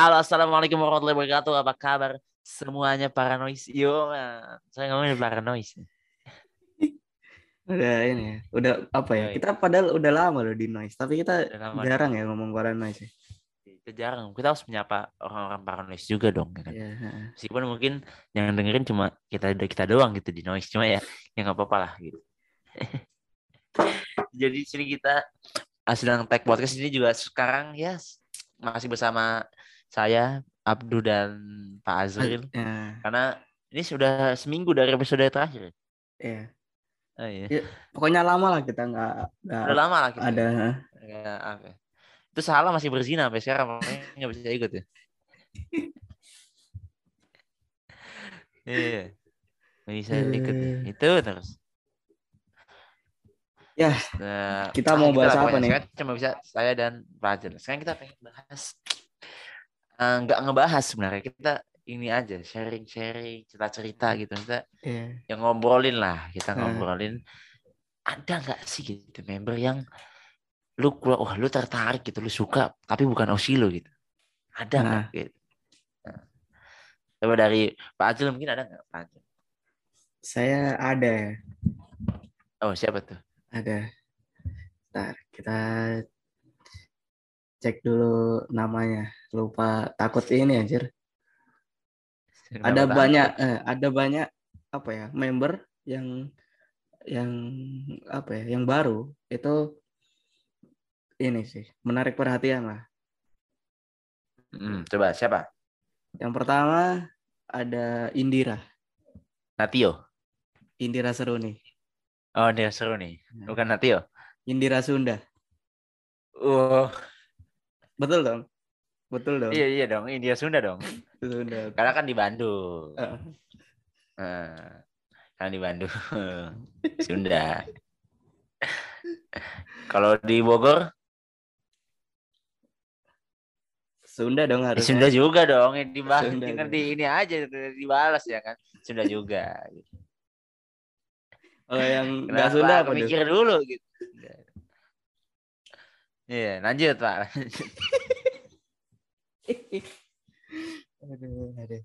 Halo, assalamualaikum warahmatullahi wabarakatuh. Apa kabar semuanya paranoid? Yo, man. saya ngomongin paranoid. Udah ini ya. Udah apa ya? Yoi. Kita padahal udah lama loh di noise, tapi kita jarang ya ngomong paranoid ya. Kita jarang. Kita harus menyapa orang-orang paranoid juga dong. ya kan? Iya, heeh. Meskipun mungkin yang dengerin cuma kita kita doang gitu di noise. Cuma ya, ya nggak apa-apa lah gitu. Jadi di sini kita ah, sedang tag podcast ini juga sekarang ya masih bersama saya Abdu dan Pak Azril Ya, karena ini sudah seminggu dari episode terakhir. iya. Oh, iya. Ya, Pokoknya lama lah kita nggak nggak Udah lama lah kita. ada. Ya, apa ya. Itu salah masih berzina sampai sekarang makanya nggak bisa ikut ya. Iya. Nggak bisa ikut ya. Eh. Itu terus. Ya, Nah, kita mau bahas lah apa pokoknya. nih? Sekarang cuma bisa saya dan Fajar. Sekarang kita pengen bahas eh, nggak ngebahas sebenarnya kita ini aja sharing-sharing cerita-cerita gitu kita Iya. yang ngobrolin lah kita Hmm. ngobrolin ada nggak sih gitu member yang lu wah lu tertarik gitu lu suka tapi bukan Osi lu gitu ada nggak Nah. gitu nah. coba dari Pak Ajil mungkin ada nggak Pak Ajil Saya ada oh siapa tuh Ada. Ntar kita cek dulu namanya. Lupa takut ini anjir. ada Kenapa banyak takut? eh, ada banyak apa ya member yang yang apa ya yang baru. Itu ini sih menarik perhatian lah. Hmm, coba siapa? Yang pertama ada Indira. Natio? Indira Seruni oh dia seru nih. Hmm. bukan Natio? Indira Sunda. Oh betul dong. Betul dong. Iya iya dong. India Sunda dong. Sunda. Karena kan di Bandung. Eh, Nah, kan di Bandung. Sunda. Kalau di Bogor? Sunda dong harus Sunda juga dong, Sunda tinggal dong. di ini aja dibalas ya kan. Sunda juga. kalau yang nggak Sunda apa mikir dulu gitu. Iya, lanjut Pak. aduh, aduh.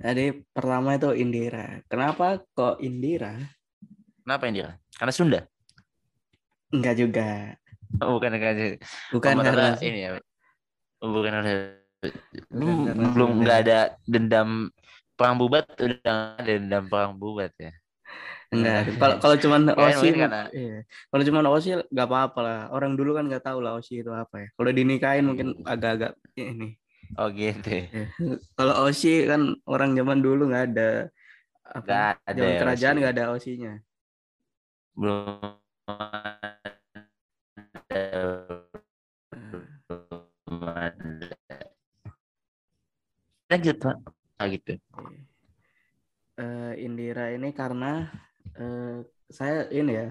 Jadi pertama itu Indira. Kenapa kok Indira? Kenapa ini dia? Karena Sunda. Enggak juga. Oh, bukan karena Bukan oh, karena ini ya. Oh, bukan karena karena belum Sunda. nggak ada dendam perang bubat udah ada dendam perang bubat ya. Enggak. Kalau kalau cuman Osi, iya. Kalau cuman Osi nggak apa-apa lah. Orang dulu kan nggak tahu lah Osi itu apa ya. Kalau dinikahin mungkin agak-agak ini. Oh gitu. ya. Ya. Kalau Osi kan orang zaman dulu nggak ada apa? Nggak ada zaman ya, kerajaan Osi. nggak ada Osinya. belum lanjut pak ah, gitu Eh, Indira ini karena eh, saya ini ya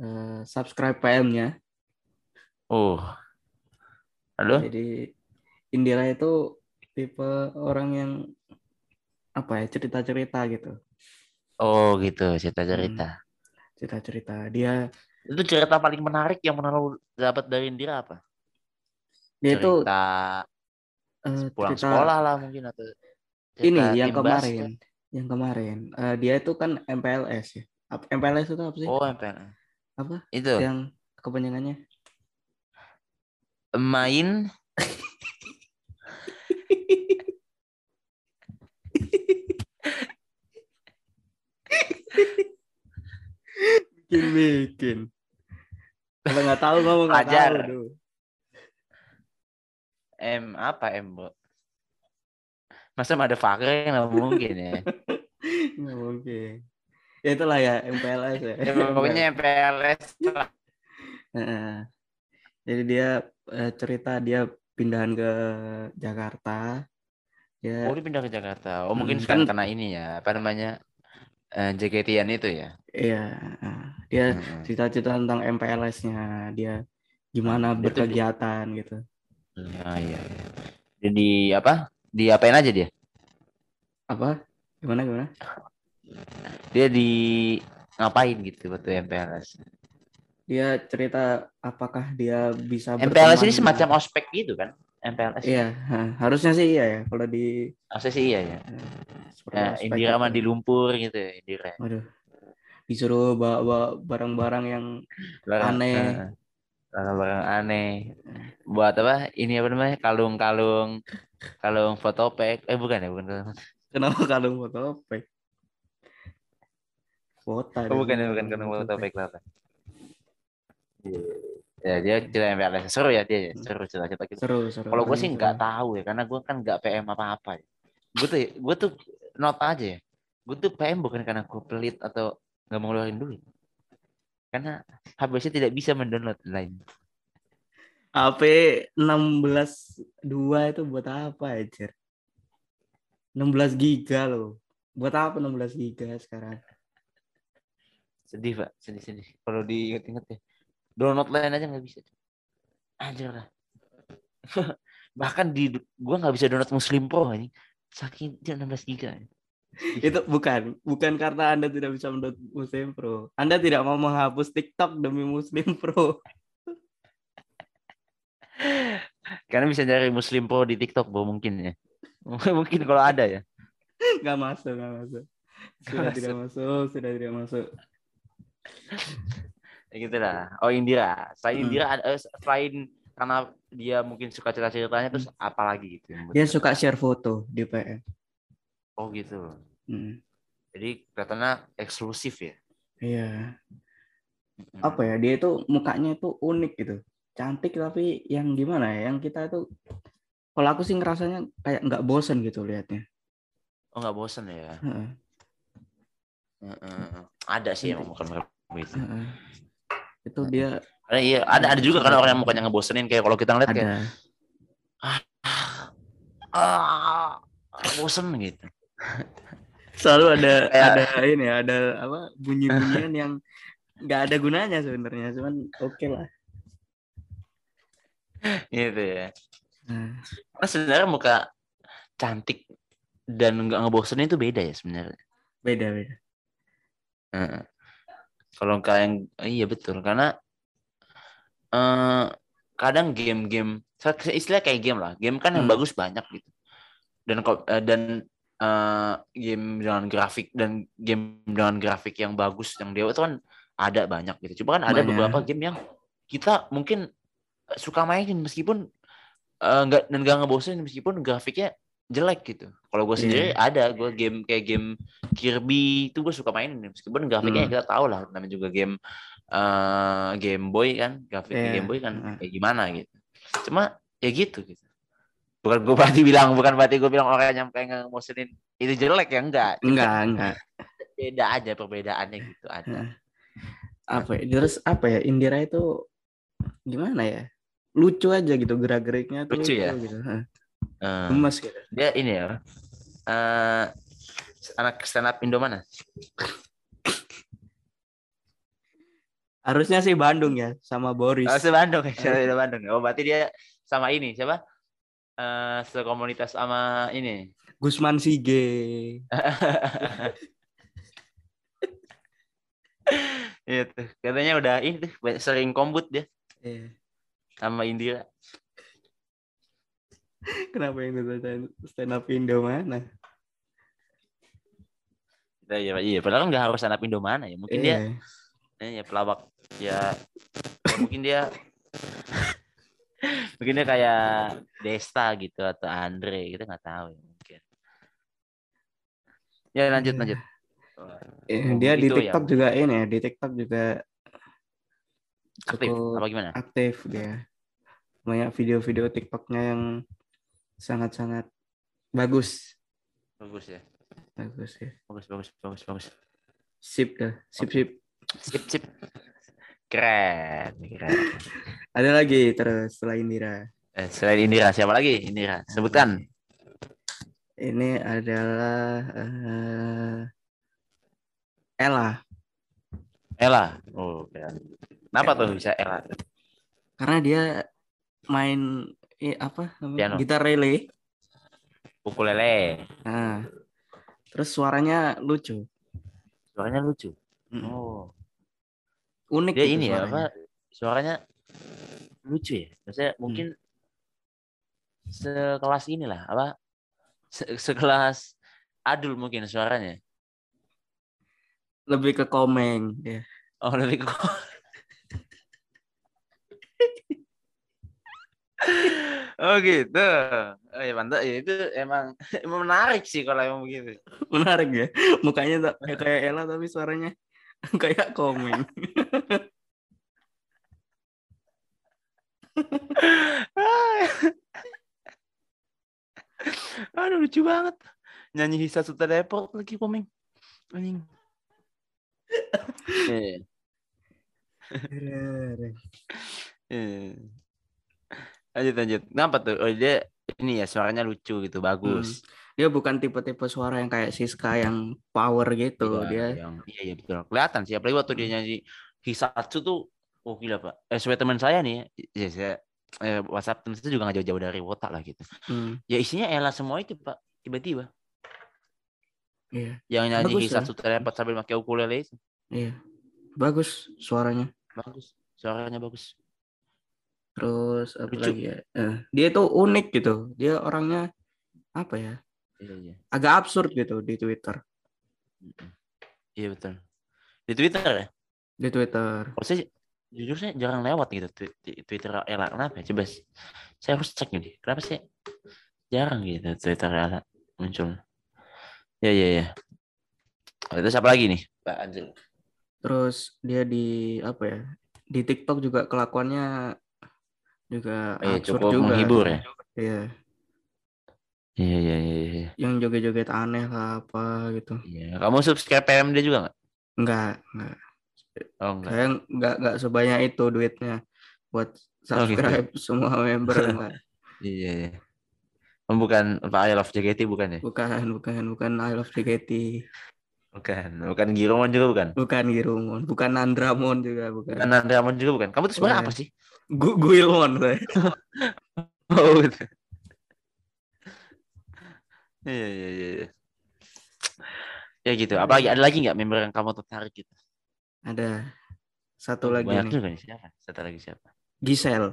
eh, subscribe PM-nya. oh halo Jadi Indira itu tipe orang yang apa ya cerita-cerita gitu. oh gitu cerita cerita Cerita-cerita. Dia itu cerita paling menarik yang pernah lo dapat dari Indira apa dia itu cerita eh, pulang cerita sekolah lah mungkin atau ini cerita yang kemarin. Yang kemarin. Eh, dia itu kan MPLS ya. MPLS itu apa sih? oh MPL Apa? itu Yang kepanjangannya? main Bikin bikin. Kalau nggak tahu ngomong nggak Ajar. tahu tuh. M apa M bro masa ada fakir yang nggak mungkin ya Nggak mungkin. Ya itulah ya MPLS ya. Ya, pokoknya MPLS. Heeh. Jadi dia eh, cerita dia pindahan ke Jakarta. Ya, Oh, dia pindah ke Jakarta. Oh, mungkin Hmm, sekarang kan- karena ini ya, apa namanya? Eh, JKT-an itu ya. iya. Dia Hmm. cerita-cerita tentang MPLS-nya, dia gimana berkegiatan gitu. Ya, iya, iya. Jadi apa? Diapain aja dia? Apa? Gimana gimana? Dia di ngapain gitu waktu MPLS? Dia cerita apakah dia bisa MPLS ini semacam ospek gitu kan? MPLS? Iya, ha, harusnya sih iya ya kalau di Harusnya sih iya ya. seperti Nah, Indira gitu. mah di lumpur gitu ya, Indira. Waduh. Disuruh bawa, bawa barang-barang yang Barang- Aneh. Heeh. Barang-barang aneh. Buat apa? Ini apa namanya? Kalung-kalung kalung fotopack. Eh bukan ya, bukan. kalung. kenapa kalung foto ospek? Kuota. Oh, bukan ya, bukan kalung fotopack apa. Iya. Ya, dia cerita MPLS. Seru ya dia ya. Seru cerita-cerita gitu. Seru, seru. Kalau gue Paling sih nggak tahu ya, karena gue kan nggak PM apa-apa. Ya. Gue tuh, gue tuh not aja ya. Gue tuh PM bukan karena gue pelit atau nggak mau ngeluarin duit. Karena habisnya tidak bisa mendownload lain. HP 16 2 itu buat apa aja? 16 giga loh. Buat apa 16 giga sekarang? Sedih pak, sedih-sedih. Kalau diinget-inget ya. Download lain aja nggak bisa. Anjir lah. Bahkan di gue nggak bisa download Muslim Pro ini. Saking dia 16 giga. Itu bukan, bukan karena Anda tidak bisa mendownload Muslim Pro. Anda tidak mau menghapus TikTok demi Muslim Pro. Karena bisa nyari Muslim Pro di TikTok, bro, mungkin ya. mungkin kalau ada ya. Nggak masuk, nggak masuk. Sudah tidak masuk, sudah tidak masuk. Ya gitu lah. Oh Indira. Selain Hmm. Indira, ada- eh, selain karena dia mungkin suka cerita-ceritanya, terus apa lagi gitu? Dia suka share foto di PM. Oh gitu. Hmm. Jadi kelihatannya eksklusif ya. Iya. Mm. Apa ya? Dia itu mukanya itu unik gitu. Cantik tapi yang gimana ya? Yang kita itu kalau aku sih ngerasanya kayak nggak bosen gitu liatnya. Oh nggak bosan ya? Heeh. Heeh. Ada sih yang bukan gitu. Heeh. Itu dia Ada iya, ada ada juga kan orang yang mukanya ngebosenin kayak kalau kita ngeliat kayak ada. ah bosen gitu. Selalu ada Kayak- ada ini ya, ada apa bunyi-bunyian yang nggak ada gunanya sebenarnya, cuman oke lah. Gitu ya. Nah, Nah, sebenarnya muka cantik dan nggak ngebosenin itu beda ya sebenarnya. beda beda. Heeh. Kalau kayak iya betul karena eh kadang game-game istilah kayak game lah. Game kan yang Hmm. bagus banyak gitu. Dan kok eh, dan eh, game dengan grafik dan game dengan grafik yang bagus yang dewa itu kan ada banyak gitu. Coba kan ada Banyak. beberapa game yang kita mungkin suka mainin meskipun eh, nggak dan nggak ngebosenin meskipun grafiknya jelek gitu. Kalau gue Iya. sendiri ada gue game kayak game Kirby itu gue suka mainin meskipun grafiknya Hmm. kita tahu lah namanya juga game eh Game Boy kan grafiknya Iya. Game Boy kan Hmm. kayak gimana gitu. Cuma ya gitu gitu. Bukan gue berarti bilang bukan berarti gue bilang orang yang kayak ngebosenin itu jelek ya enggak. Enggak, enggak. Beda aja perbedaannya gitu ada. Apa ya? Terus apa ya? Indira itu gimana ya? Lucu aja gitu gerak-geriknya tuh Lucu ya? gitu. Gemes gitu. dia ini ya eh anak stand up Indo mana? Harusnya sih Bandung ya sama Boris. Oh, Bandung ya, Bandung. Oh, berarti dia sama ini siapa? Eh sekomunitas sama ini. Gusman Sige. Iya tuh. Katanya udah ini tuh sering kombut dia Iya. sama Indira. Kenapa yang itu stand up Indo mana? Iya, iya, iya. Padahal kan nggak harus stand up Indo mana ya. Mungkin dia Iya. eh, ya pelawak ya, ya mungkin dia mungkin dia kayak Desta gitu atau Andre gitu nggak tahu ya mungkin. Ya lanjut Iya. lanjut. Eh, Oh, dia di gitu ya. TikTok juga ini ya, di TikTok juga Aktif apa gimana? aktif dia. Banyak video-video TikToknya yang sangat-sangat bagus. Bagus ya. Bagus ya. Bagus bagus bagus bagus. Sip dah, sip sip. Sip sip. Keren, keren. Ada lagi terus selain Indira. Eh, selain Indira siapa lagi? Indira. Sebutkan. Ini adalah eh, Ella. Ella. Oh, keren. Kenapa Ella. tuh bisa Ella? Karena dia main eh, apa namanya? Piano. gitar relay. Ukulele. Nah, terus suaranya lucu. Suaranya lucu. Mm. Oh. Unik Dia gitu ini ya suaranya. apa? Suaranya lucu ya. Maksudnya Hmm. mungkin sekelas inilah apa se- sekelas Adul mungkin suaranya Lebih ke komeng ya. oh lebih ke Oh gitu. Oh ya mantap. Ya, itu emang, emang menarik sih kalau emang begitu. Menarik ya. Mukanya tak kayak kayak Ella tapi suaranya kayak komeng. Aduh lucu banget. Nyanyi Hisa Suta Depot lagi komeng. Anjing. Iya. Lanjut lanjut. Kenapa tuh? Oh dia ini ya suaranya lucu gitu, bagus. Dia bukan tipe-tipe suara yang kayak Siska yang power gitu. Iya, Dia yang iya iya betul. Kelihatan sih apalagi waktu dia nyanyi Hisatsu tuh oh gila Pak. Eh sesuai teman saya nih, ya saya eh, WhatsApp teman saya juga nggak jauh-jauh dari Wota lah gitu. hmm, Ya isinya Ella semua itu Pak. Tiba-tiba iya, yang nyanyi Bagus ya. Hisatsu teleport sambil pakai ukulele itu. iya. Bagus suaranya. Bagus. Suaranya bagus. Terus apa Lucu. lagi ya? Eh, dia tuh unik gitu. Dia orangnya apa ya? Iya iya. Agak absurd gitu di Twitter. Iya betul. Di Twitter ya? Di Twitter. Kalau saya jujur saya jarang lewat gitu Twitter Ella. Kenapa ya? Coba saya harus cek nih. Kenapa sih jarang gitu Twitter Ella muncul? Ya ya ya. Oh, itu siapa lagi nih? Pak Anjel. Terus dia di apa ya? Di TikTok juga kelakuannya juga Iya, absurd cukup juga. menghibur ya. Iya, Iya iya iya. iya. yang joget-joget aneh lah apa gitu. Iya. Kamu subscribe PMD juga nggak? Enggak, enggak. Oh enggak. Saya enggak enggak sebanyak itu duitnya buat Oh, gitu. subscribe semua member. Iya iya. Oh, bukan Pak I Love JKT bukan ya? Bukan, bukan, bukan I Love JKT. Bukan. Bukan Giromon juga bukan. Bukan Girumon, bukan Andramon juga, bukan. Bukan Andramon juga bukan. Kamu tuh sebenarnya Bukan. apa sih? Gu Guilmon saya. Oh, gitu. Iya, iya, iya. iya. Ya gitu. Apa? Ada lagi nggak member yang kamu tertarik gitu? Ada satu Oh, lagi Banyak nih. juga nih. Siapa? Satu lagi siapa? Gisel.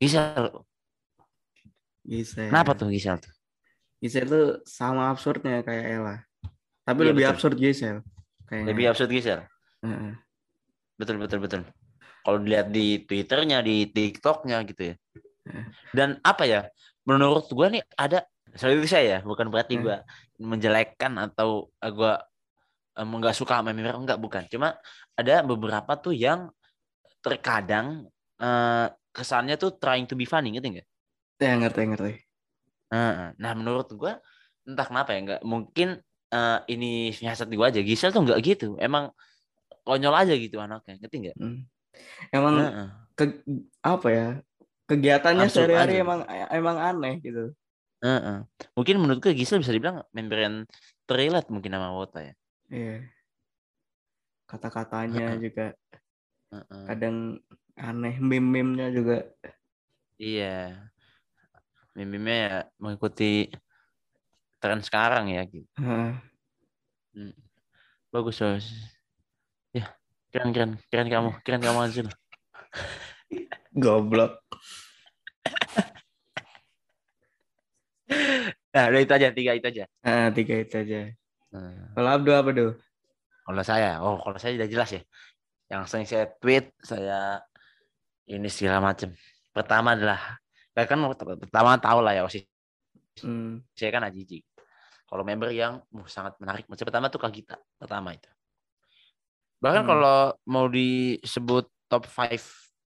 Gisel. Gisel. Kenapa tuh Gisel tuh? Gisel tuh sama absurdnya kayak Ella. Tapi Iya, lebih betul. absurd Gisel. Kayaknya. Lebih absurd Gisel. Heeh. Betul, betul, betul. Kalau dilihat di Twitternya, di TikToknya gitu ya. Eh. Dan apa ya? Menurut gua nih ada itu saya ya, bukan berarti Eh. gua menjelekkan atau gua nggak suka sama member enggak bukan. Cuma ada beberapa tuh yang terkadang eh, kesannya tuh trying to be funny gitu enggak? Ya ngerti ngerti. Nah, nah, menurut gua entah kenapa ya enggak mungkin eh, ini siasat gua aja. Gisel tuh enggak gitu. Emang konyol aja gitu anaknya, ngerti enggak? Hmm. Emang Heeh. ke, apa ya? Kegiatannya sehari-hari emang emang aneh gitu. Heeh. Mungkin menurut gue Gisel bisa dibilang member yang terrelate mungkin sama Wota ya. Iya. Kata-katanya juga Heeh. kadang aneh, meme-memnya juga. Iya. Meme-meme ya mengikuti tren sekarang ya gitu. Heeh. Hmm. Bagus, bagus. Ya, keren keren keren kamu, keren kamu Azul. Goblok. Nah, udah itu aja, tiga itu aja. Ah, tiga itu aja. Nah, Kalau Abdu apa tuh? kalau saya, oh kalau saya sudah jelas ya. Yang sering saya tweet, saya ini segala macam. Pertama adalah, ya kan pertama tahu lah ya osis Hmm. saya kan Ajiji. Kalau member yang uh, sangat menarik, macam pertama tuh Kagita, pertama itu. Bahkan Hmm. kalau mau disebut top 5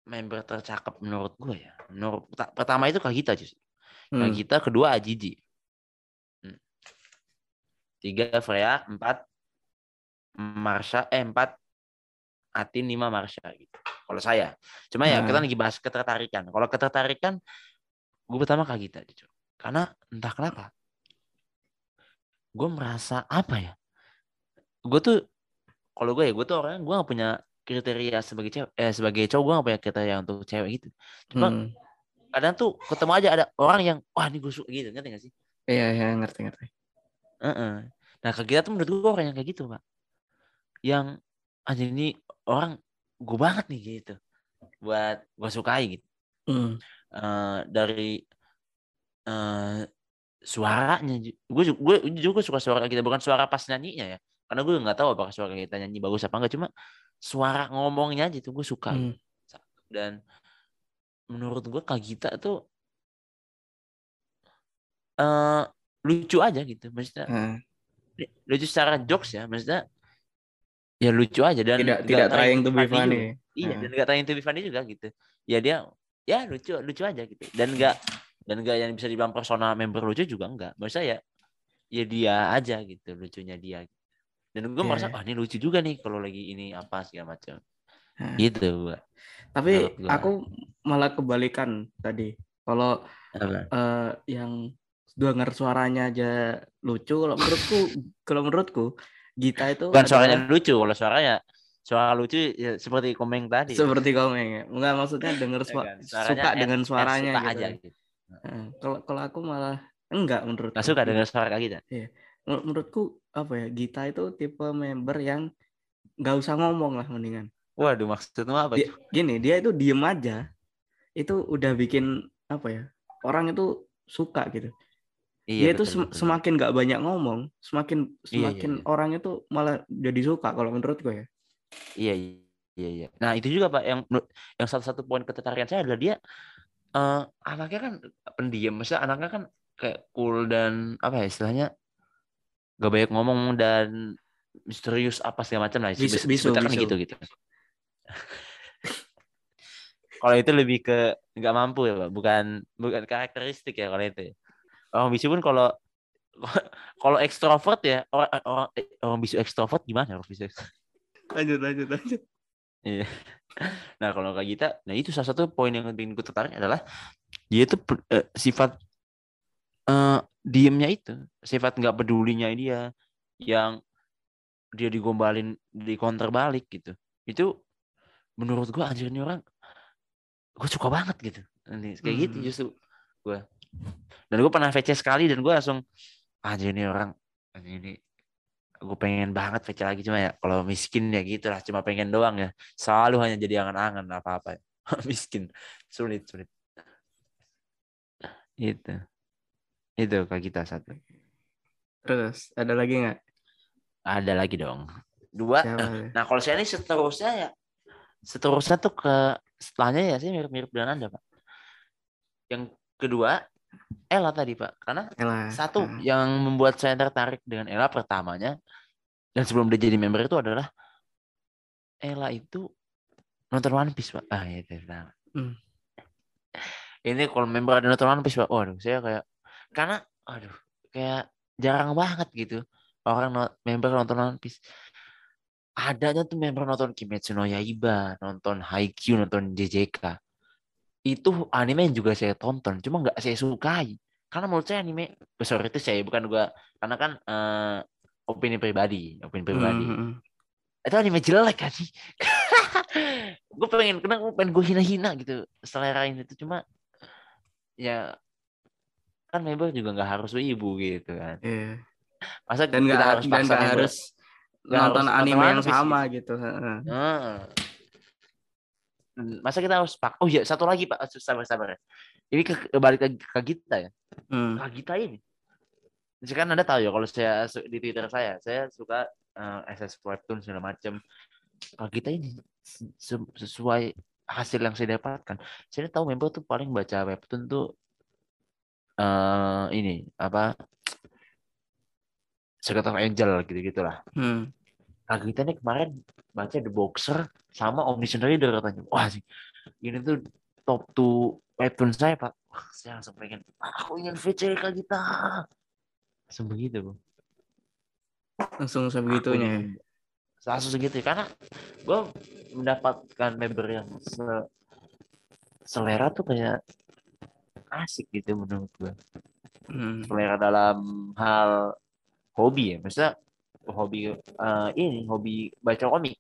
member tercakap menurut gue ya, menurut pertama itu Kagita justru. Hmm. Kagita, kedua Ajiji. Tiga Freya, empat Marsha, eh empat Atin, lima Marsha gitu. Kalau saya, cuma ya Nah. kita lagi bahas ketertarikan. Kalau ketertarikan, gue pertama Kagita jujur. Karena entah kenapa, gue merasa apa ya? Gue tuh, kalau gue ya, gue tuh orangnya gue gak punya kriteria sebagai cewek, eh sebagai cowok gue gak punya kriteria untuk cewek gitu. Cuma Hmm. kadang tuh ketemu aja ada orang yang wah ini gue suka gitu, ngerti gak sih? Iya, iya, ngerti, ngerti. Heeh. Nah Kagita tuh menurut gue orang yang kayak gitu pak, yang aja ini orang gue banget nih gitu, buat gue sukai gitu. Hmm. Eh, dari eh suaranya gue gue juga suka suara kita bukan suara pas nyanyinya ya karena gue nggak tahu apakah suara kita nyanyi bagus apa enggak cuma suara ngomongnya aja tuh gue suka Hmm. dan menurut gue Kak Gita tuh eh lucu aja gitu maksudnya Nah, lucu secara jokes ya maksudnya ya lucu aja dan tidak tidak trying to be juga. funny. iya dan nggak trying to be funny juga gitu ya dia ya lucu lucu aja gitu dan nggak dan nggak yang bisa dibilang personal member lucu juga enggak maksud saya ya dia aja gitu lucunya dia dan gue Iya, merasa iya. wah ini lucu juga nih kalau lagi ini apa segala macam Nah. gitu gua Tapi gua. aku malah kebalikan tadi. Kalau eh, yang denger suaranya aja lucu, kalau menurutku, kalau menurutku Gita itu bukan adalah suaranya lucu kalau suaranya suara lucu ya seperti komeng tadi seperti komeng ya. Enggak maksudnya denger Ya sua- kan? Suaranya suka en- dengan en suaranya suka gitu. aja gitu. Heeh. Kalau kalau aku malah enggak menurut Nggak suka dengan suara kayak gitu Menur- menurutku apa ya Gita itu tipe member yang nggak usah ngomong lah mendingan waduh maksudmu apa Dia- gini dia itu diem aja itu udah bikin apa ya orang itu suka gitu dia itu sem- betul. semakin nggak banyak ngomong semakin Iya, semakin iya. orang itu malah jadi suka kalau menurutku ya Iya, iya, iya. Nah, itu juga Pak yang menurut- yang satu-satu poin ketertarikan saya adalah dia eh anaknya kan pendiam, maksudnya anaknya kan kayak cool dan apa ya istilahnya gak banyak ngomong dan misterius apa segala macam lah. Bisu- Sebut- bisu, sebutnya kan gitu gitu. kalau itu lebih ke nggak mampu ya Pak, bukan bukan karakteristik ya kalau itu. Orang bisu pun kalau kalau ekstrovert ya orang orang, orang bisu ekstrovert gimana orang bisu ekstrovert? lanjut lanjut lanjut Iya. Nah kalau kayak kita, nah itu salah satu poin yang bikin gue tertarik adalah dia itu per- eh, sifat eh diemnya itu, sifat nggak pedulinya dia, yang dia digombalin di counter balik gitu. Itu menurut gua anjir ini orang, gue suka banget gitu. Nanti kayak gitu Hmm. justru gue. Dan gue pernah VC sekali dan gue langsung anjir ini orang, anjir ini gue pengen banget VC lagi cuma ya kalau miskin ya gitu lah cuma pengen doang ya. Selalu hanya jadi angan-angan apa apa miskin sulit sulit. Itu. Itu kak kita satu. Terus ada lagi nggak? Ada lagi dong. Dua. Siapa? nah kalau saya ini seterusnya ya seterusnya tuh ke setelahnya ya sih mirip-mirip dengan anda pak. Yang kedua Ella tadi pak. Karena Ella. satu Nah, yang membuat saya tertarik dengan Ella pertamanya dan sebelum dia jadi member itu adalah Ella itu nonton One Piece pak. Ah itu pertama Hmm. ini kalau member ada nonton One Piece pak waduh saya kayak karena aduh kayak jarang banget gitu orang no- member nonton One Piece. Adanya tuh member nonton Kimetsu no Yaiba nonton Haikyuu nonton JJK itu anime yang juga saya tonton cuma nggak saya sukai karena menurut saya anime sorry itu saya bukan gua karena kan eh, opini pribadi opini pribadi hmm, hmm. itu anime jelek kan sih gue pengen kena gue pengen gue hina-hina gitu selerain itu cuma ya kan member juga nggak harus ibu gitu kan Iya. masa dan nggak harus dan harus nonton anime yang sama gitu heeh. Heeh. Masa kita harus pak oh iya satu lagi pak sabar sabar ini ke, balik lagi ke kita ya Hmm. Kak Gita ini. Kan Anda tahu ya kalau saya di Twitter saya, saya suka eh, SS webtoon segala macam. Kak Gita ini se- se- sesuai hasil yang saya dapatkan. Saya tahu member tuh paling baca webtoon tuh eh ini apa Secret of Angel gitu-gitulah. Hmm. Kak Gita nih kemarin baca The Boxer sama Omniscient Reader katanya. Wah sih, ini tuh top 2 webtoon saya pak. Wah, saya langsung pengen, aku ingin VC Kak Gita. Langsung begitu. Bang. langsung sebegitunya ya. Langsung segitu ya. Karena gue mendapatkan member yang se- selera tuh kayak asik gitu menurut gue. Hmm. selera dalam hal hobi ya maksudnya hobi eh, ini hobi baca komik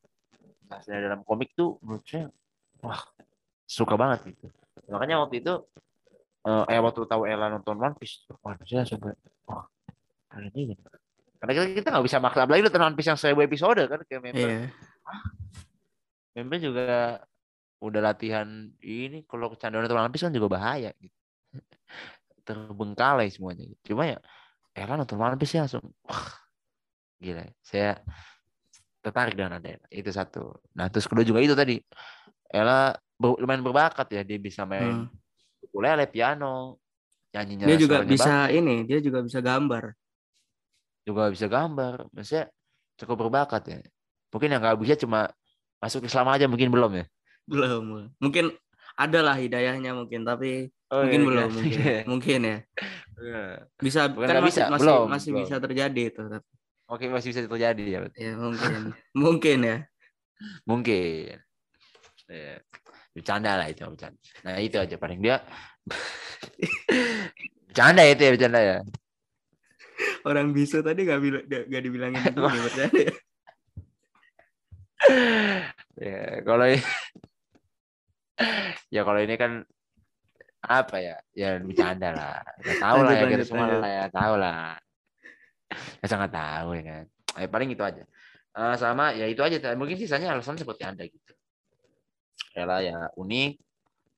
selera dalam komik tuh menurut saya wah suka banget gitu makanya waktu itu eh eh, waktu tahu Ella nonton One Piece wah saya kayak wah keren ini karena kita kita nggak bisa maksa apalagi nonton One Piece yang seribu episode kan kayak member Iya. member juga udah latihan ini kalau kecandaan nonton One Piece kan juga bahaya gitu terbengkalai semuanya. Cuma ya, kan nonton One Piece ya langsung, wah, gila. Saya tertarik dengan ada Ella. Itu satu. Nah terus kedua juga itu tadi, Ella ber- lumayan berbakat ya, dia bisa main Hmm. ukulele, piano, nyanyinya Dia juga bisa ini, dia juga bisa gambar. juga bisa gambar. Maksudnya cukup berbakat ya. Mungkin yang nggak bisa cuma masuk Islam aja mungkin belum ya. Belum. Mungkin ada lah hidayahnya mungkin, tapi Oh, mungkin iya, belum iya. mungkin. mungkin ya. Iya. Bisa Bukan kan masih bisa, masih, belum, masih belum. bisa terjadi itu. Oke masih bisa terjadi ya. Ya mungkin. mungkin ya. Mungkin. Ya. Bercanda lah itu bercanda. Nah itu aja paling dia. bercanda itu ya bercanda ya. Orang bisu tadi gak, bila, gak dibilangin gini bercanda ya. ya kalau ini ya kalau ini kan apa ya ya bercanda lah ya tahu lah ya kita semua lah ya tahu lah ya sangat tahu ya kan. Eh, paling itu aja. Eh, sama ya itu aja. Mungkin sisanya alasan seperti anda gitu. Ya lah ya unik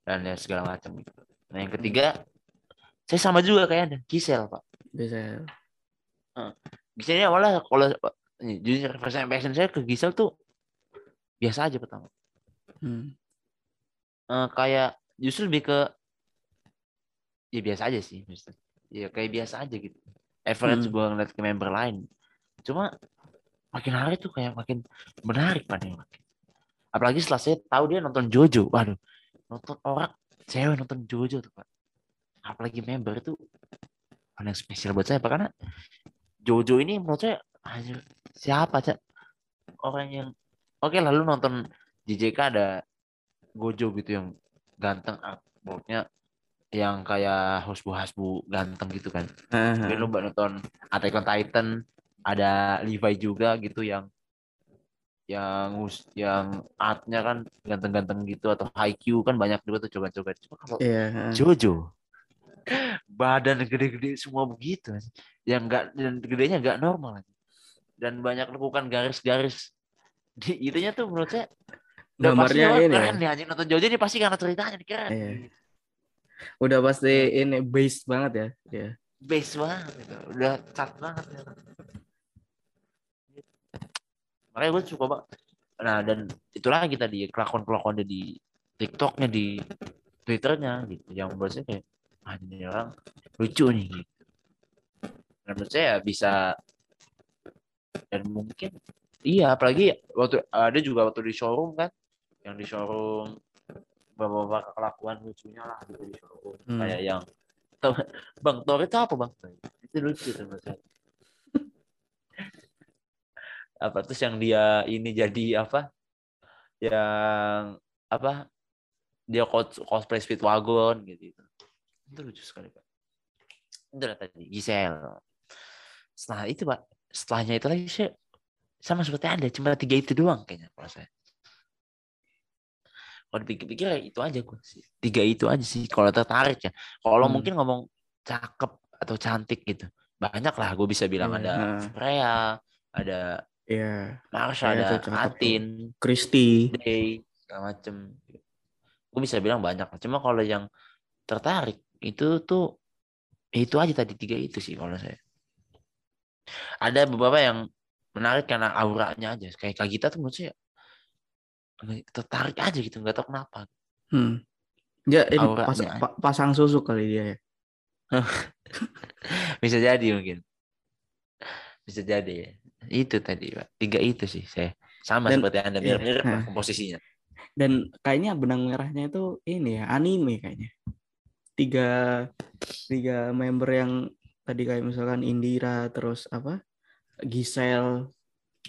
dan ya segala macam gitu. Nah yang ketiga saya sama juga kayak anda Gisel pak. Gisel ini awalnya kalau jujur first impression saya ke Gisel tuh biasa aja pertama. Hmm. Eh, kayak justru lebih ke ya biasa aja sih maksudnya. ya kayak biasa aja gitu average Hmm. gua ngeliat ke member lain cuma makin hari tuh kayak makin menarik pada makin apalagi setelah saya tahu dia nonton Jojo waduh nonton orang cewek nonton Jojo tuh pak apalagi member itu hal yang spesial buat saya Pak. karena Jojo ini menurut saya anjir, siapa cak orang yang oke lalu nonton JJK ada Gojo gitu yang ganteng artworknya yang kayak Hosbu Hasbu ganteng gitu kan. Ah, Mungkin lu nonton Attack on Titan ada Levi juga gitu yang yang yang artnya kan ganteng-ganteng gitu atau Haikyuu kan banyak juga tuh coba-coba. Cuma kalau Iya. ah. Jojo badan gede-gede semua begitu yang enggak dan gedenya enggak normal dan banyak lakukan garis-garis di itunya tuh menurut saya Gambarnya ini ya. keren nih anjing nonton Jojo ini pasti karena ceritanya nih keren Iya. Udah pasti ini base banget ya. Iya. base banget gitu. udah cat banget ya. makanya gue suka banget nah dan itu lagi tadi kelakuan kelakuan di TikToknya di Twitternya gitu yang menurut saya kayak ah ini orang lucu nih gitu dan menurut saya bisa dan mungkin iya apalagi waktu ada juga waktu di showroom kan yang di showroom beberapa kelakuan lucunya lah gitu di showroom Hmm. kayak yang Bang Tor itu apa bang? Itu lucu tuh saya. apa terus yang dia ini jadi apa? Yang apa? Dia cos cosplay Speedwagon gitu. Itu lucu sekali pak. Itu lah tadi Gisel. Setelah itu pak, setelahnya itu lagi saya sama seperti anda, cuma tiga itu doang kayaknya kalau saya. Kalau dipikir-pikir ya itu aja gue sih. Tiga itu aja sih kalau tertarik ya. Kalau Hmm. mungkin ngomong cakep atau cantik gitu. Banyak lah gue bisa bilang Iya, ada nah. Freya, ada Iya. Marsha, Freya ada. Atin, Christy. Day, segala macem. Gue bisa bilang banyak. Cuma kalau yang tertarik itu tuh itu aja tadi tiga itu sih kalau saya. Ada beberapa yang menarik karena auranya aja. Kayak Kak Gita tuh menurut saya tertarik aja gitu, nggak tahu kenapa. Hmm. Ya ini pas- pa- pasang susu kali dia ya. Bisa jadi mungkin. Bisa jadi ya. Itu tadi, Pak. Tiga itu sih saya. Sama Dan- seperti Anda, iya, mirip-mirip nah. komposisinya. Dan kayaknya benang merahnya itu ini ya, anime kayaknya. Tiga tiga member yang tadi kayak misalkan Indira terus apa? Gisel,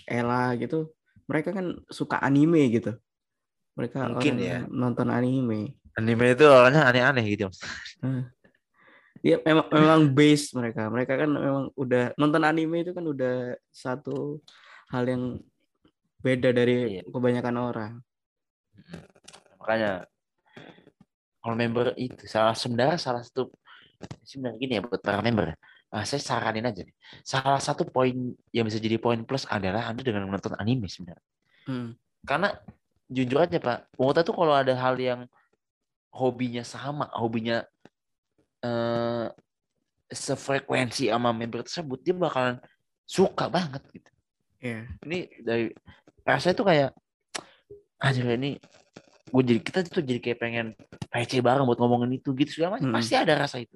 Ella gitu. Mereka kan suka anime gitu. Mereka Mungkin orang ya. nonton anime. Anime itu orangnya aneh-aneh gitu. Iya memang memang base mereka. Mereka kan memang udah nonton anime itu kan udah satu hal yang beda dari Iya. kebanyakan orang. Makanya kalau member itu salah sebenarnya salah satu sebenarnya gini ya buat para member. Ah, saya saranin aja nih. Salah satu poin yang bisa jadi poin plus adalah Anda dengan menonton anime sebenarnya. Hmm. Karena jujur aja Pak, Wota tuh kalau ada hal yang hobinya sama, hobinya eh, sefrekuensi sama member tersebut dia bakalan suka banget gitu Iya. ini dari rasanya tuh kayak anjir ini gue jadi kita tuh jadi kayak pengen PC bareng buat ngomongin itu gitu segala macam Hmm. pasti ada rasa itu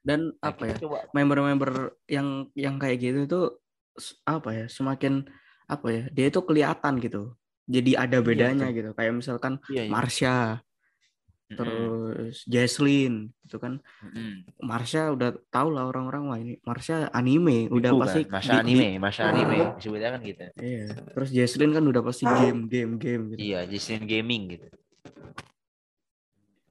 Dan Nah, apa ya? coba member-member yang yang kayak gitu itu s- apa ya semakin apa ya dia itu kelihatan gitu jadi ada bedanya betul. gitu kayak misalkan iya, iya. Marsha terus Jesslyn itu kan Mm-mm. Marsha udah tau lah orang-orang wah ini Marsha anime udah pasti kan, di- anime masa anime Ah. disebutnya kan gitu iya terus Jesslyn kan udah pasti game game game gitu iya Jason gaming gitu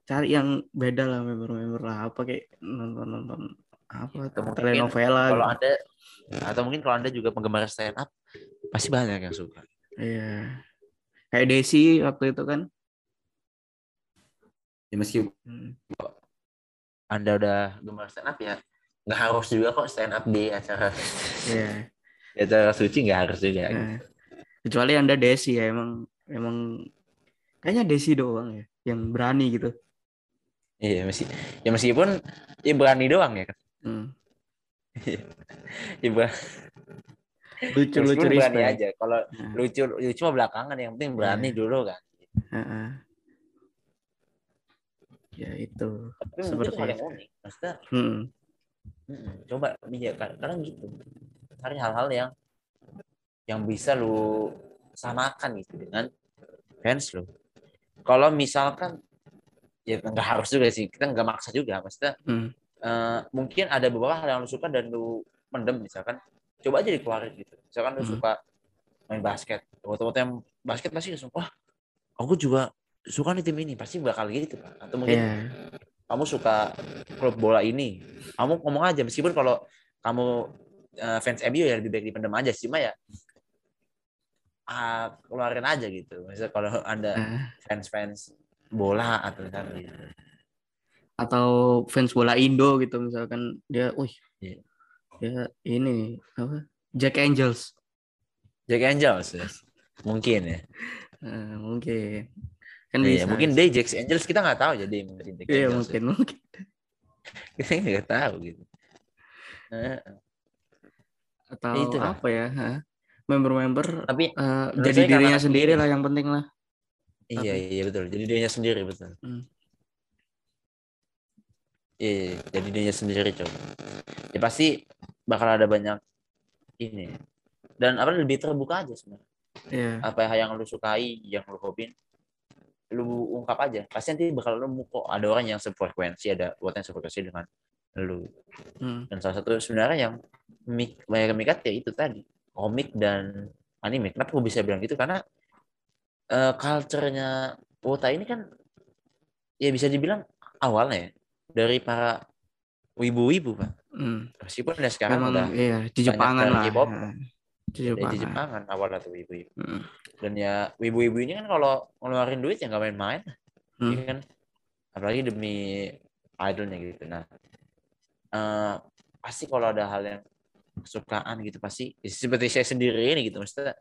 cari yang beda lah member-member lah apa kayak nonton nonton apa Atau mungkin telenovela kalau gitu. anda atau mungkin kalau anda juga penggemar stand up pasti banyak yang suka iya kayak Desi waktu itu kan ya meskipun Hmm. anda udah gemar stand up ya nggak harus juga kok stand up di acara iya di acara suci nggak harus juga gitu. Nah, kecuali anda Desi ya emang emang kayaknya Desi doang ya yang berani gitu iya meski ya meskipun ya berani doang ya kan hmm. ya, ber- lucu lucu meskipun berani respect. aja. Kalau Nah, lucu lucu mah belakangan yang penting berani dulu kan. Heeh. ya itu. Tapi Seperti itu. unik maksudnya hmm. mm, coba iya kadang gitu. Cari hal-hal yang yang bisa lu samakan gitu dengan fans lu. Kalau misalkan ya nggak harus juga sih kita nggak maksa juga maksudnya Hmm. eh, mungkin ada beberapa hal yang lu suka dan lu mendem misalkan coba aja dikeluarin gitu. Misalkan lu Hmm. suka main basket waktu-waktu yang basket pasti langsung wah aku juga suka nih tim ini. Pasti bakal gitu kan. Atau mungkin Iya. kamu suka klub bola ini. Kamu ngomong aja meskipun kalau kamu eh, fans MU ya lebih baik dipendam aja. Sih cuma ya ah, keluarin aja gitu. Misalnya kalau anda Nah, fans fans bola atau gitu atau fans bola Indo gitu misalkan dia wih Iya. Dia ini apa? Jack Angels. Jack Angels ya. mungkin ya. Nah, mungkin. Kan Iya, bisa. mungkin dia Jack Angels kita nggak tahu jadi mungkin Jack iya Angels mungkin mungkin. Ya. kita nggak tahu gitu. Eh, atau Itu lah. apa ya member-member tapi Menurut jadi dirinya karena sendiri lah yang penting lah. Iya iya betul. Jadi dirinya sendiri betul. Hmm. Iya jadi dirinya sendiri coba ya pasti bakal ada banyak ini. Dan apa lebih terbuka aja sebenarnya. Iya. apa yang lu sukai yang lu hobin lu ungkap aja. Pasti nanti bakal nemu kok ada orang yang sefrekuensi ada buat yang sefrekuensi dengan lu. Hmm. dan salah satu sebenarnya yang mik banyak mikat ya itu tadi. Komik dan anime. Kenapa gue bisa bilang gitu? Karena eh culture-nya Wota ini kan ya bisa dibilang awalnya ya, dari para wibu-wibu pak Hmm. meskipun ya sekarang Memang udah iya di Jepangan lah. K-pop. Ha, Di Jepangan. di Jepangan awalnya tuh wibu-wibu Hmm. dan ya wibu-wibu ini kan kalau ngeluarin duit ya nggak main-main Hmm. Iya kan apalagi demi idolnya gitu nah eh, pasti kalau ada hal yang kesukaan gitu pasti ya seperti saya sendiri ini gitu maksudnya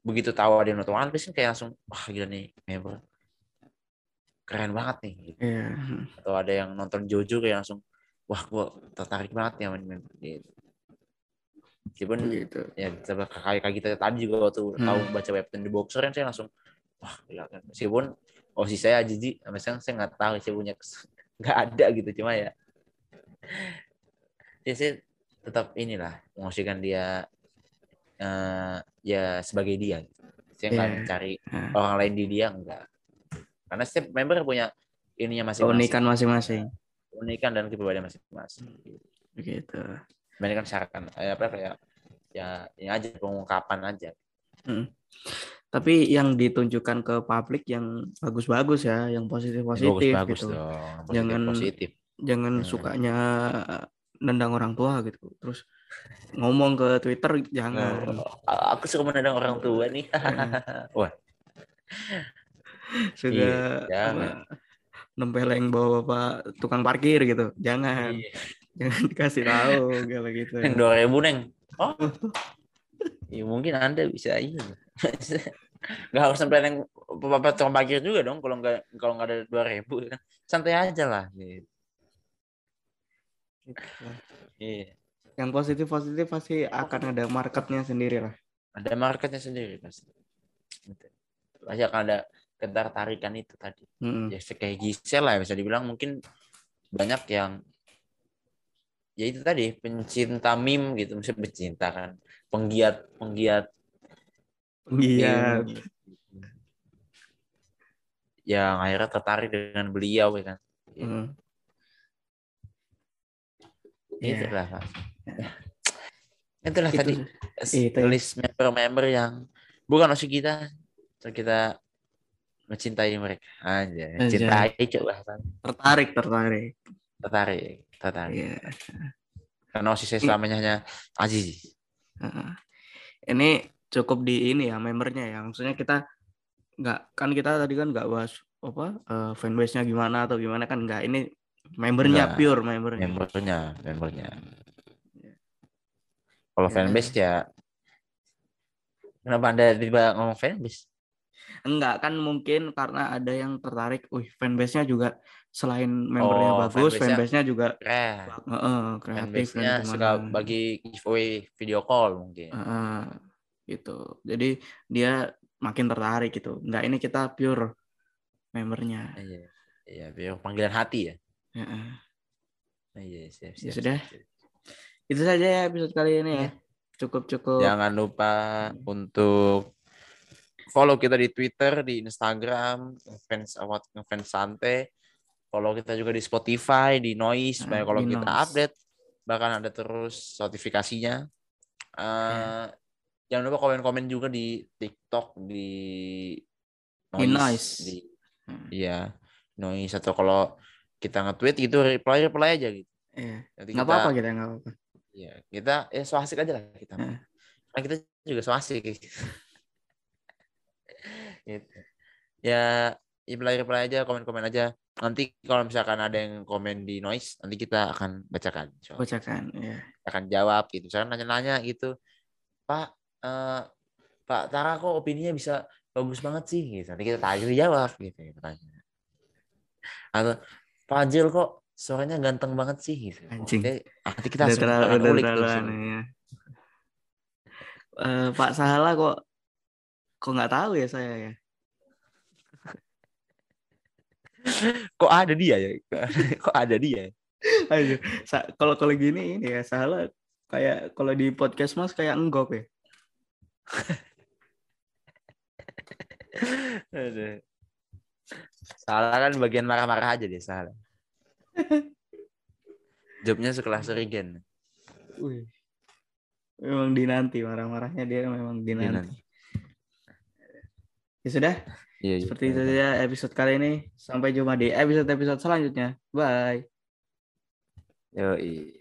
begitu tahu ada yang nonton One Piece kan kayak langsung wah gila nih member keren banget nih gitu. Iya. Hmm. atau ada yang nonton Jojo kayak langsung wah gua tertarik banget ya main member gitu meskipun Gitu. ya kayak kayak kita tadi juga waktu Hmm. tahu baca webtoon The Boxer kan saya langsung wah gila kan meskipun oh si saya sampai sekarang saya nggak tahu saya punya nggak ada gitu cuma ya ya saya tetap inilah mengungsikan dia eh ya sebagai dia gitu. saya nggak Iya. mencari Nah, orang lain di dia enggak karena setiap member punya ininya masing-masing keunikan masing-masing. keunikan dan kepribadian masing-masing Gitu. Banyak kan apa kayak ya ini aja pengungkapan aja Tapi yang ditunjukkan ke publik yang bagus-bagus ya, yang positif-positif bagus-bagus gitu. dong positif, Jangan- positif Jangan Hmm. sukanya nendang orang tua gitu. Terus ngomong ke Twitter jangan. Oh, aku suka menendang orang tua nih Wah. Suka Iya, apa, nempeleng bawa bapak tukang parkir gitu. Jangan. Iya. Jangan dikasih tahu kalau gitu. neng dua ribu neng oh ya mungkin anda bisa ini nggak harus sampai neng bapak tukang parkir juga dong kalau nggak kalau nggak ada dua ribu kan santai aja lah gitu. Iya. Yang positif positif pasti akan ada marketnya sendiri lah. Ada marketnya sendiri pasti. Pasti akan ada ketertarikan itu tadi. Mm-mm. Ya kayak Gisel lah bisa dibilang mungkin banyak yang ya itu tadi pencinta meme gitu, mesti pencinta kan, penggiat penggiat Iya. meme. Yang akhirnya tertarik dengan beliau ya kan. Ya, Iya. Itulah Pak. Itulah Itu- tadi itu. list member-member yang bukan maksud kita, so kita mencintai mereka aja, cintai coba Tertarik, tertarik. tertarik, tertarik. Iya. Karena OSIS saya selamanya hanya Aziz. Ini cukup di ini ya membernya ya. Maksudnya kita nggak kan kita tadi kan nggak bahas apa eh, fanbase-nya gimana atau gimana kan nggak ini membernya Nggak. pure membernya. membernya, membernya. Kalau Ya. fanbase ya Kenapa Anda tiba ngomong fanbase? Enggak kan mungkin karena ada yang tertarik, wih fanbase-nya juga selain membernya Oh, bagus, fanbase-nya- juga Keren. heeh, kreatif Fanbase-nya suka bagi giveaway video call mungkin. Heeh, gitu. Jadi dia makin tertarik gitu. Enggak ini kita pure membernya. Iya. Iya, biar panggilan hati ya. Heeh. Iya, siap, Ya siap. sudah. siap. Itu saja ya episode kali ini ya. Iya. Cukup-cukup. Jangan lupa untuk follow kita di Twitter, di Instagram, fans awat fans santai. Follow kita juga di Spotify, di Noise, supaya Nah, kalau di kita Noise. update bahkan ada terus notifikasinya. Eh, Iya. Jangan lupa komen-komen juga di TikTok, di Di Noise. di Hmm. iya Noise atau kalau kita nge-tweet gitu reply reply aja gitu. Iya. Nanti Nggak apa-apa kita nggak apa-apa. Iya, kita ya so asik aja lah kita. Heeh. Karena kita juga so asik. gitu. Ya, reply-reply aja, komen-komen aja. Nanti kalau misalkan ada yang komen di noise, nanti kita akan bacakan. So, Bacakan. Ya. akan jawab gitu. Misalkan nanya-nanya gitu. Pak, eh, Pak Tara kok opininya bisa bagus banget sih gitu. Nanti kita tanya jawab gitu tanya. Atau Pak Jil kok suaranya ganteng banget sih gitu. Anjing. Oke, nanti kita Udah terlalu, udah terlalu aneh ya. Eh, Pak Sahala kok kok nggak tahu ya saya ya. Kok ada dia ya? Kok ada dia? Sa- kalau kalau gini ini ya Sahala kayak kalau di podcast Mas kayak enggok ya. Aduh. Salah kan bagian marah-marah aja deh salah. Jobnya sekelas Regen. Wih. Memang dinanti marah-marahnya dia memang dinanti. Dinanti. Ya sudah, Iya, iya. seperti itu saja episode kali ini. Sampai jumpa di episode-episode selanjutnya. Bye. Yoi.